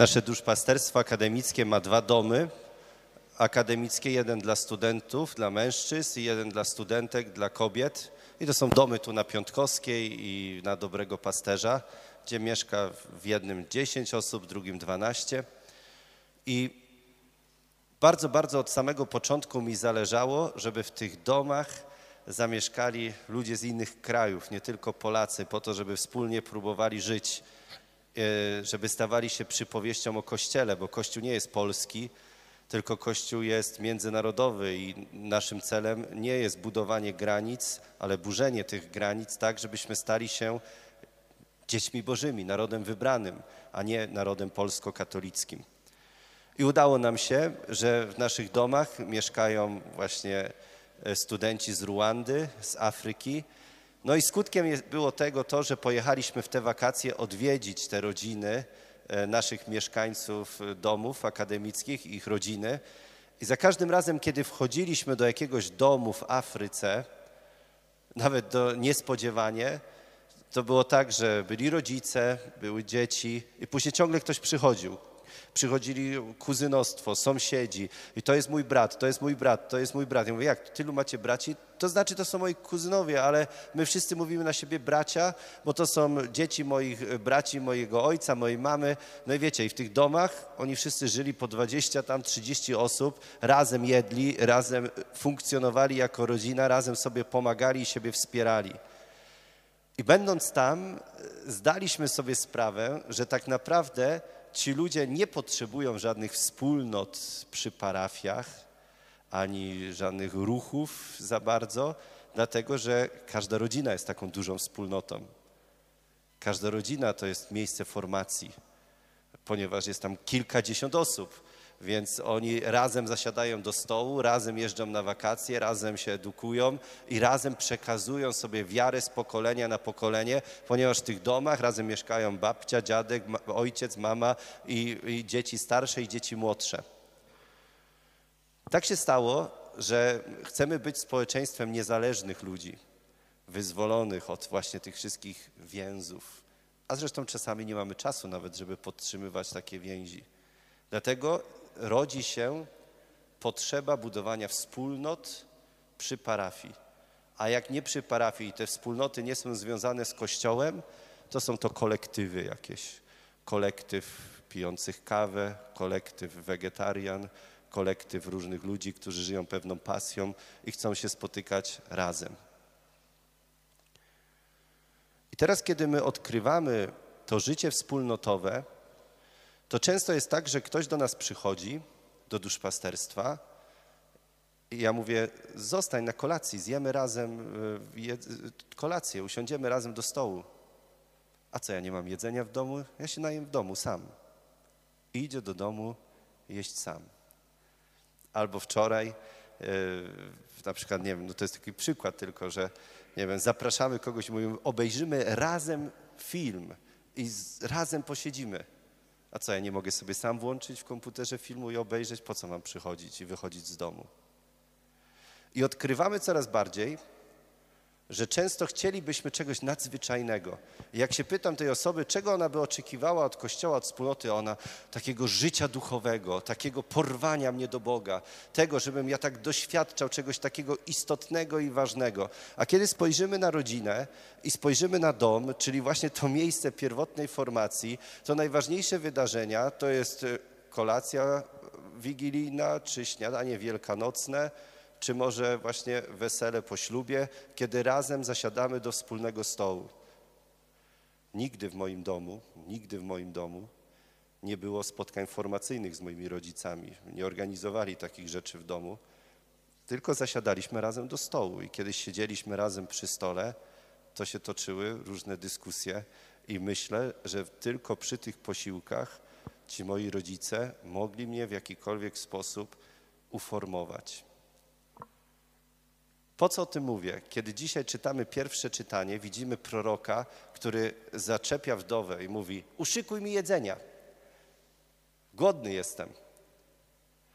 Nasze duszpasterstwo akademickie ma dwa domy. Akademickie, jeden dla studentów, dla mężczyzn i jeden dla studentek, dla kobiet. I to są domy tu na Piątkowskiej i na Dobrego Pasterza, gdzie mieszka w jednym 10 osób, w drugim 12. I bardzo, bardzo od samego początku mi zależało, żeby w tych domach zamieszkali ludzie z innych krajów, nie tylko Polacy, po to, żeby wspólnie próbowali żyć, żeby stawali się przypowieścią o Kościele, bo Kościół nie jest polski, tylko Kościół jest międzynarodowy i naszym celem nie jest budowanie granic, ale burzenie tych granic tak, żebyśmy stali się dziećmi bożymi, narodem wybranym, a nie narodem polsko-katolickim. I udało nam się, że w naszych domach mieszkają właśnie e, studenci z Ruandy, z Afryki. No i skutkiem było tego to, że pojechaliśmy w te wakacje odwiedzić te rodziny e, naszych mieszkańców e, domów akademickich, ich rodziny. I za każdym razem, kiedy wchodziliśmy do jakiegoś domu w Afryce, nawet do niespodziewanie, to było tak, że byli rodzice, były dzieci i później ciągle ktoś przychodził przychodzili kuzynostwo, sąsiedzi i to jest mój brat, to jest mój brat, to jest mój brat. Ja mówię, jak, tylu macie braci? To znaczy, to są moi kuzynowie, ale my wszyscy mówimy na siebie bracia, bo to są dzieci moich braci, mojego ojca, mojej mamy. No i wiecie, i w tych domach oni wszyscy żyli po 20, tam 30 osób, razem jedli, razem funkcjonowali jako rodzina, razem sobie pomagali i siebie wspierali. I będąc tam, zdaliśmy sobie sprawę, że tak naprawdę ci ludzie nie potrzebują żadnych wspólnot przy parafiach, ani żadnych ruchów za bardzo, dlatego że każda rodzina jest taką dużą wspólnotą. Każda rodzina to jest miejsce formacji, ponieważ jest tam kilkadziesiąt osób. Więc oni razem zasiadają do stołu, razem jeżdżą na wakacje, razem się edukują i razem przekazują sobie wiarę z pokolenia na pokolenie, ponieważ w tych domach razem mieszkają babcia, dziadek, ojciec, mama i, i dzieci starsze i dzieci młodsze. Tak się stało, że chcemy być społeczeństwem niezależnych ludzi, wyzwolonych od właśnie tych wszystkich więzów. A zresztą czasami nie mamy czasu nawet, żeby podtrzymywać takie więzi. Dlatego rodzi się potrzeba budowania wspólnot przy parafii. A jak nie przy parafii te wspólnoty nie są związane z Kościołem, to są to kolektywy jakieś. Kolektyw pijących kawę, kolektyw wegetarian, kolektyw różnych ludzi, którzy żyją pewną pasją i chcą się spotykać razem. I teraz, kiedy my odkrywamy to życie wspólnotowe, to często jest tak, że ktoś do nas przychodzi, do duszpasterstwa i ja mówię, zostań na kolacji, zjemy razem e, kolację, usiądziemy razem do stołu. A co, ja nie mam jedzenia w domu? Ja się najem w domu sam. I idzie do domu jeść sam. Albo wczoraj, yy, na przykład, nie wiem, no to jest taki przykład tylko, że nie wiem, zapraszamy kogoś i mówimy, obejrzymy razem film i z, razem posiedzimy. A co, ja nie mogę sobie sam włączyć w komputerze filmu i obejrzeć? Po co mam przychodzić i wychodzić z domu? I odkrywamy coraz bardziej, że często chcielibyśmy czegoś nadzwyczajnego. Jak się pytam tej osoby, czego ona by oczekiwała od Kościoła, od wspólnoty, ona takiego życia duchowego, takiego porwania mnie do Boga, tego, żebym ja tak doświadczał czegoś takiego istotnego i ważnego. A kiedy spojrzymy na rodzinę i spojrzymy na dom, czyli właśnie to miejsce pierwotnej formacji, to najważniejsze wydarzenia to jest e, kolacja wigilijna czy śniadanie wielkanocne, czy może właśnie wesele po ślubie, kiedy razem zasiadamy do wspólnego stołu. Nigdy w moim domu, nigdy w moim domu nie było spotkań formacyjnych z moimi rodzicami. Nie organizowali takich rzeczy w domu, tylko zasiadaliśmy razem do stołu i kiedyś siedzieliśmy razem przy stole, to się toczyły różne dyskusje i myślę, że tylko przy tych posiłkach ci moi rodzice mogli mnie w jakikolwiek sposób uformować. Po co o tym mówię? Kiedy dzisiaj czytamy pierwsze czytanie, widzimy proroka, który zaczepia wdowę i mówi: Uszykuj mi jedzenia. Głodny jestem.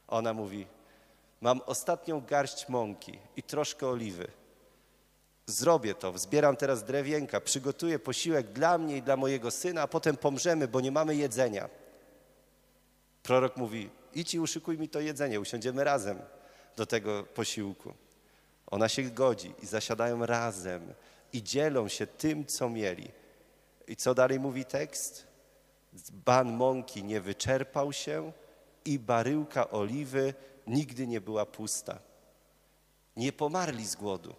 Ona mówi: Mam ostatnią garść mąki i troszkę oliwy. Zrobię to, zbieram teraz drewienka, przygotuję posiłek dla mnie i dla mojego syna, a potem pomrzemy, bo nie mamy jedzenia. Prorok mówi, idź i uszykuj mi to jedzenie, usiądziemy razem do tego posiłku. Ona się godzi i zasiadają razem i dzielą się tym, co mieli. I co dalej mówi tekst? Ban mąki nie wyczerpał się i baryłka oliwy nigdy nie była pusta. Nie pomarli z głodu,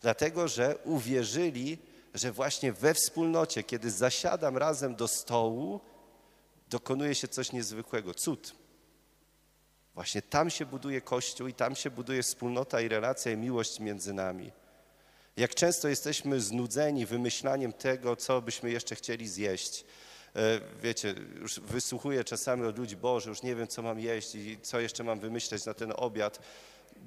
dlatego że uwierzyli, że właśnie we wspólnocie, kiedy zasiadam razem do stołu, dokonuje się coś niezwykłego, cud. Właśnie tam się buduje Kościół i tam się buduje wspólnota i relacja i miłość między nami. Jak często jesteśmy znudzeni wymyślaniem tego, co byśmy jeszcze chcieli zjeść. E, wiecie, już wysłuchuję czasami od ludzi, Boże, już nie wiem, co mam jeść i co jeszcze mam wymyśleć na ten obiad.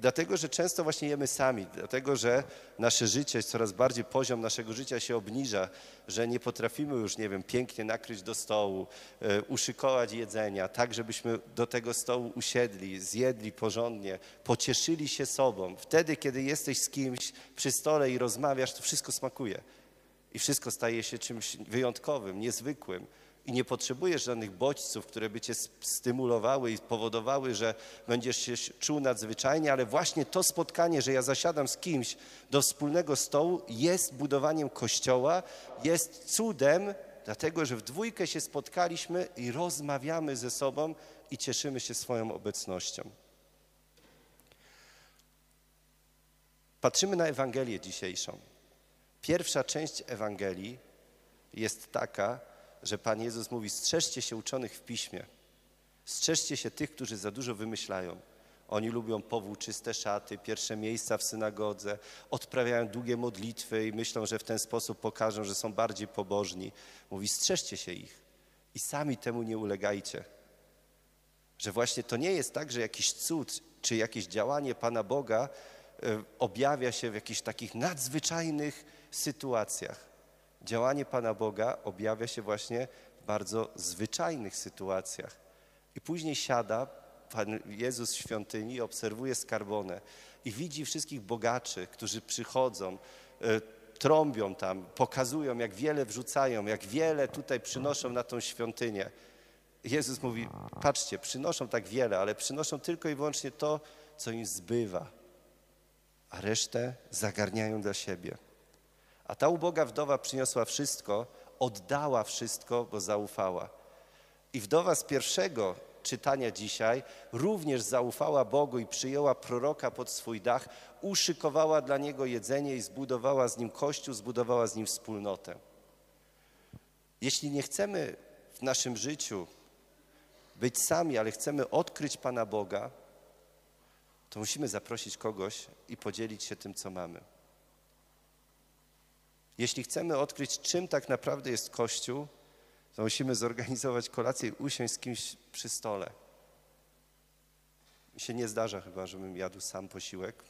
Dlatego, że często właśnie jemy sami, dlatego, że nasze życie, coraz bardziej poziom naszego życia się obniża, że nie potrafimy już, nie wiem, pięknie nakryć do stołu, e, uszykować jedzenia, tak, żebyśmy do tego stołu usiedli, zjedli porządnie, pocieszyli się sobą. Wtedy, kiedy jesteś z kimś przy stole i rozmawiasz, to wszystko smakuje. I wszystko staje się czymś wyjątkowym, niezwykłym i nie potrzebujesz żadnych bodźców, które by cię stymulowały i powodowały, że będziesz się czuł nadzwyczajnie, ale właśnie to spotkanie, że ja zasiadam z kimś do wspólnego stołu, jest budowaniem kościoła, jest cudem, dlatego że w dwójkę się spotkaliśmy i rozmawiamy ze sobą i cieszymy się swoją obecnością. Patrzymy na Ewangelię dzisiejszą. Pierwsza część Ewangelii jest taka, że Pan Jezus mówi: strzeżcie się uczonych w piśmie, strzeżcie się tych, którzy za dużo wymyślają. Oni lubią powłóczyste szaty, pierwsze miejsca w synagodze, odprawiają długie modlitwy i myślą, że w ten sposób pokażą, że są bardziej pobożni. Mówi: strzeżcie się ich i sami temu nie ulegajcie. Że właśnie to nie jest tak, że jakiś cud czy jakieś działanie Pana Boga e, objawia się w jakichś takich nadzwyczajnych sytuacjach działanie Pana Boga objawia się właśnie w bardzo zwyczajnych sytuacjach. I później siada Pan Jezus w świątyni, obserwuje skarbonę i widzi wszystkich bogaczy, którzy przychodzą, e, trąbią tam, pokazują, jak wiele wrzucają, jak wiele tutaj przynoszą na tą świątynię. Jezus mówi, patrzcie, przynoszą tak wiele, ale przynoszą tylko i wyłącznie to, co im zbywa, a resztę zagarniają dla siebie. A ta uboga wdowa przyniosła wszystko, oddała wszystko, bo zaufała. I wdowa z pierwszego czytania dzisiaj również zaufała Bogu i przyjęła proroka pod swój dach, uszykowała dla niego jedzenie i zbudowała z nim kościół, zbudowała z nim wspólnotę. Jeśli nie chcemy w naszym życiu być sami, ale chcemy odkryć Pana Boga, to musimy zaprosić kogoś i podzielić się tym, co mamy. Jeśli chcemy odkryć, czym tak naprawdę jest Kościół, to musimy zorganizować kolację i usiąść z kimś przy stole. Mi się nie zdarza chyba, żebym jadł sam posiłek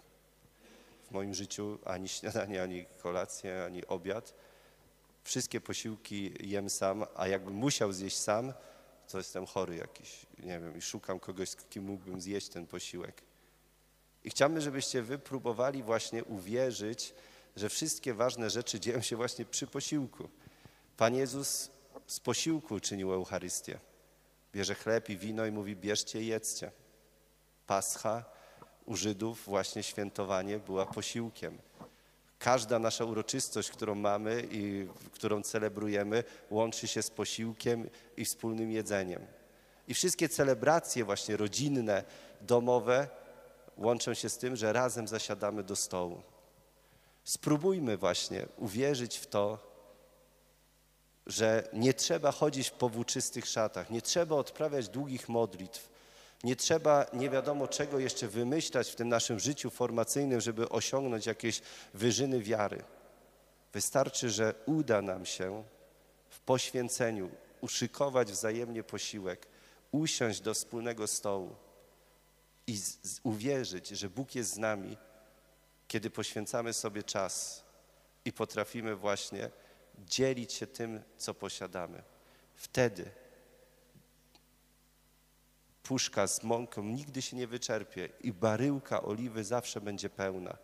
w moim życiu, ani śniadanie, ani kolację, ani obiad. Wszystkie posiłki jem sam, a jakbym musiał zjeść sam, to jestem chory jakiś, nie wiem, i szukam kogoś, z kim mógłbym zjeść ten posiłek. I chciałbym, żebyście wy próbowali właśnie uwierzyć, że wszystkie ważne rzeczy dzieją się właśnie przy posiłku. Pan Jezus z posiłku czynił Eucharystię. Bierze chleb i wino i mówi bierzcie i jedzcie. Pascha u Żydów, właśnie świętowanie była posiłkiem. Każda nasza uroczystość, którą mamy i którą celebrujemy, łączy się z posiłkiem i wspólnym jedzeniem. I wszystkie celebracje właśnie rodzinne, domowe łączą się z tym, że razem zasiadamy do stołu. Spróbujmy właśnie uwierzyć w to, że nie trzeba chodzić w powłóczystych szatach, nie trzeba odprawiać długich modlitw, nie trzeba nie wiadomo czego jeszcze wymyślać w tym naszym życiu formacyjnym, żeby osiągnąć jakieś wyżyny wiary. Wystarczy, że uda nam się w poświęceniu uszykować wzajemnie posiłek, usiąść do wspólnego stołu i uwierzyć, że Bóg jest z nami kiedy poświęcamy sobie czas i potrafimy właśnie dzielić się tym, co posiadamy. Wtedy puszka z mąką nigdy się nie wyczerpie i baryłka oliwy zawsze będzie pełna,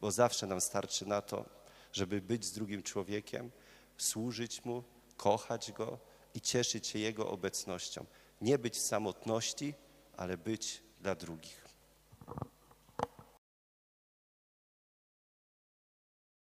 bo zawsze nam starczy na to, żeby być z drugim człowiekiem, służyć mu, kochać go i cieszyć się jego obecnością. nie być w samotności, ale być dla drugich.